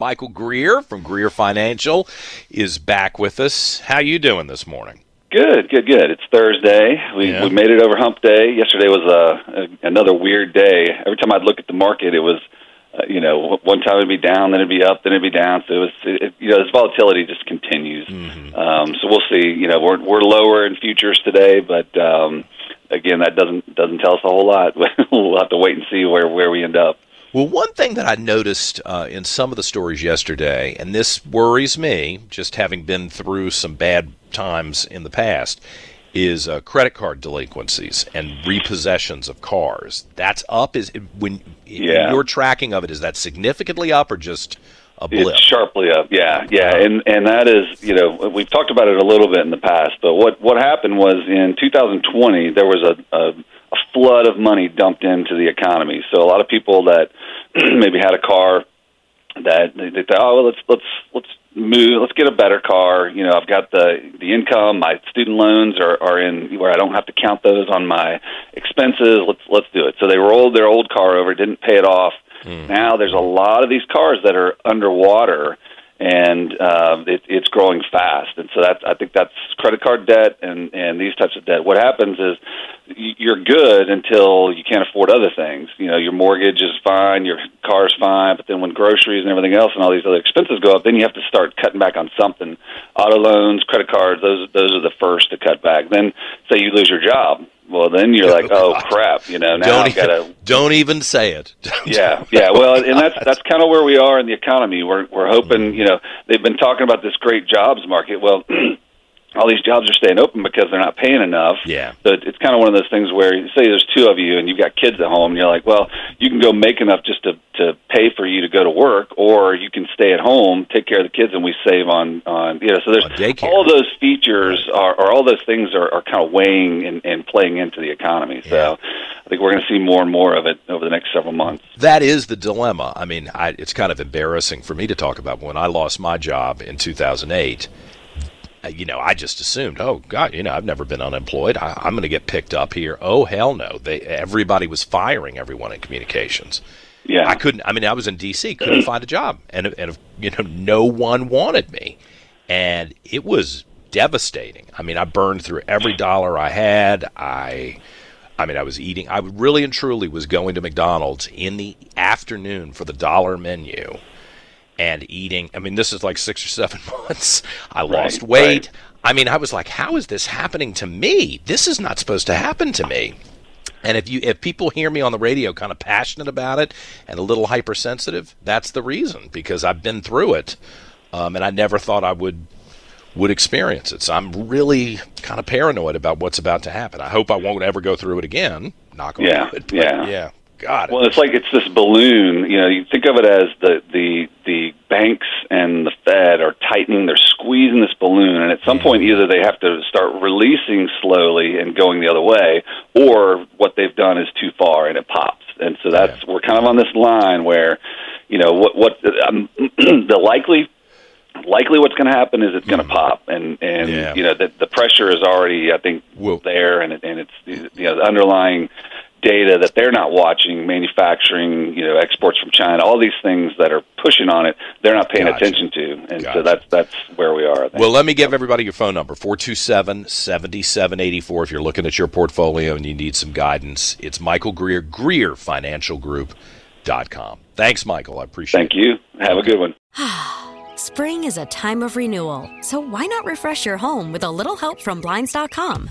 Michael Greer from Greer Financial is back with us. How you doing this morning? Good, good, good. It's Thursday. We Yeah. we made it over Hump Day. Yesterday was a, a another weird day. Every time I'd look at the market, it was, uh, you know, one time it'd be down, then it'd be up, then it'd be down. So it was, it, you know, this volatility just continues. Um, so we'll see. You know, we're we're lower in futures today, but um, again, that doesn't doesn't tell us a whole lot. we'll have to wait and see where where we end up. Well, one thing that I noticed uh, in some of the stories yesterday, and this worries me, just having been through some bad times in the past, is uh, credit card delinquencies and repossessions of cars. That's up. Is when Yeah. your tracking of it is that significantly up or just a blip? It's sharply up. Yeah, yeah, and and that is you know we've talked about it a little bit in the past, but what what happened was in 2020 there was a, a a flood of money dumped into the economy. So a lot of people that maybe had a car that they, they thought, oh, well, let's let's let's move, let's get a better car. You know, I've got the the income, my student loans are are in where I don't have to count those on my expenses. Let's let's do it. So they rolled their old car over, didn't pay it off. Hmm. Now there's a lot of these cars that are underwater and uh, it, it's growing fast. And so that's I think that's credit card debt and and these types of debt. What happens is you're good until you can't afford other things. You know, your mortgage is fine, your car's fine, but then when groceries and everything else and all these other expenses go up, then you have to start cutting back on something. Auto loans, credit cards, those those are the first to cut back. Then say you lose your job. Well, then you're like, oh crap, you know. Now don't, I've got to even, don't even say it. yeah, yeah. Well, and that's that's kind of where we are in the economy. We're we're hoping, mm-hmm. you know, they've been talking about this great jobs market. Well, all these jobs are staying open because they're not paying enough. Yeah. So it's kind of one of those things where, say, there's two of you and you've got kids at home, and you're like, well, you can go make enough just to to pay for you to go to work, or you can stay at home, take care of the kids, and we save on on you know. So there's all those features are, or all those things are, are kind of weighing and, and playing into the economy. So I think we're going to see more and more of it over the next several months. That is the dilemma. I mean, I, it's kind of embarrassing for me to talk about. When I lost my job in 2008, uh, you know, I just assumed, oh God, you know, I've never been unemployed. I, I'm going to get picked up here. Oh hell no! They everybody was firing everyone in communications. Yeah. I couldn't. I mean, I was in D.C. couldn't find a job, and and you know, no one wanted me, and it was devastating. I mean, I burned through every dollar I had. I, I mean, I was eating. I really and truly was going to McDonald's in the afternoon for the dollar menu, and eating. I mean, this is like six or seven months. I lost weight. right. I mean, I was like, how is this happening to me? This is not supposed to happen to me. And if you if people hear me on the radio kind of passionate about it and a little hypersensitive, that's the reason because I've been through it, um, and I never thought I would would experience it. So I'm really kind of paranoid about what's about to happen. I hope I won't ever go through it again. Knock on Yeah, wood. but yeah. yeah. God. Well, it's like it's this balloon. You know, you think of it as the the the banks and the Fed are tightening. They're squeezing this balloon, and at some point, either they have to start releasing slowly and going the other way, or what they've done is too far and it pops. And so that's we're kind of on this line where, you know, what what um, the likely likely what's going to happen is it's going to pop, and and Yeah. you know the the pressure is already I think Well- there, and it, and it's you know the underlying data that they're not watching, manufacturing, you know, exports from China, all these things that are pushing on it, they're not paying Gotcha. attention to, and Gotcha. so that's that's where we are. I. Well, let me give everybody your phone number 427 7784. If you're looking at your portfolio and you need some guidance, it's Michael Greer, GreerFinancialGroup.com. Thanks, Michael. I appreciate Thank it. Thank you. Have a good one. Spring is a time of renewal, so why not refresh your home with a little help from Blinds.com?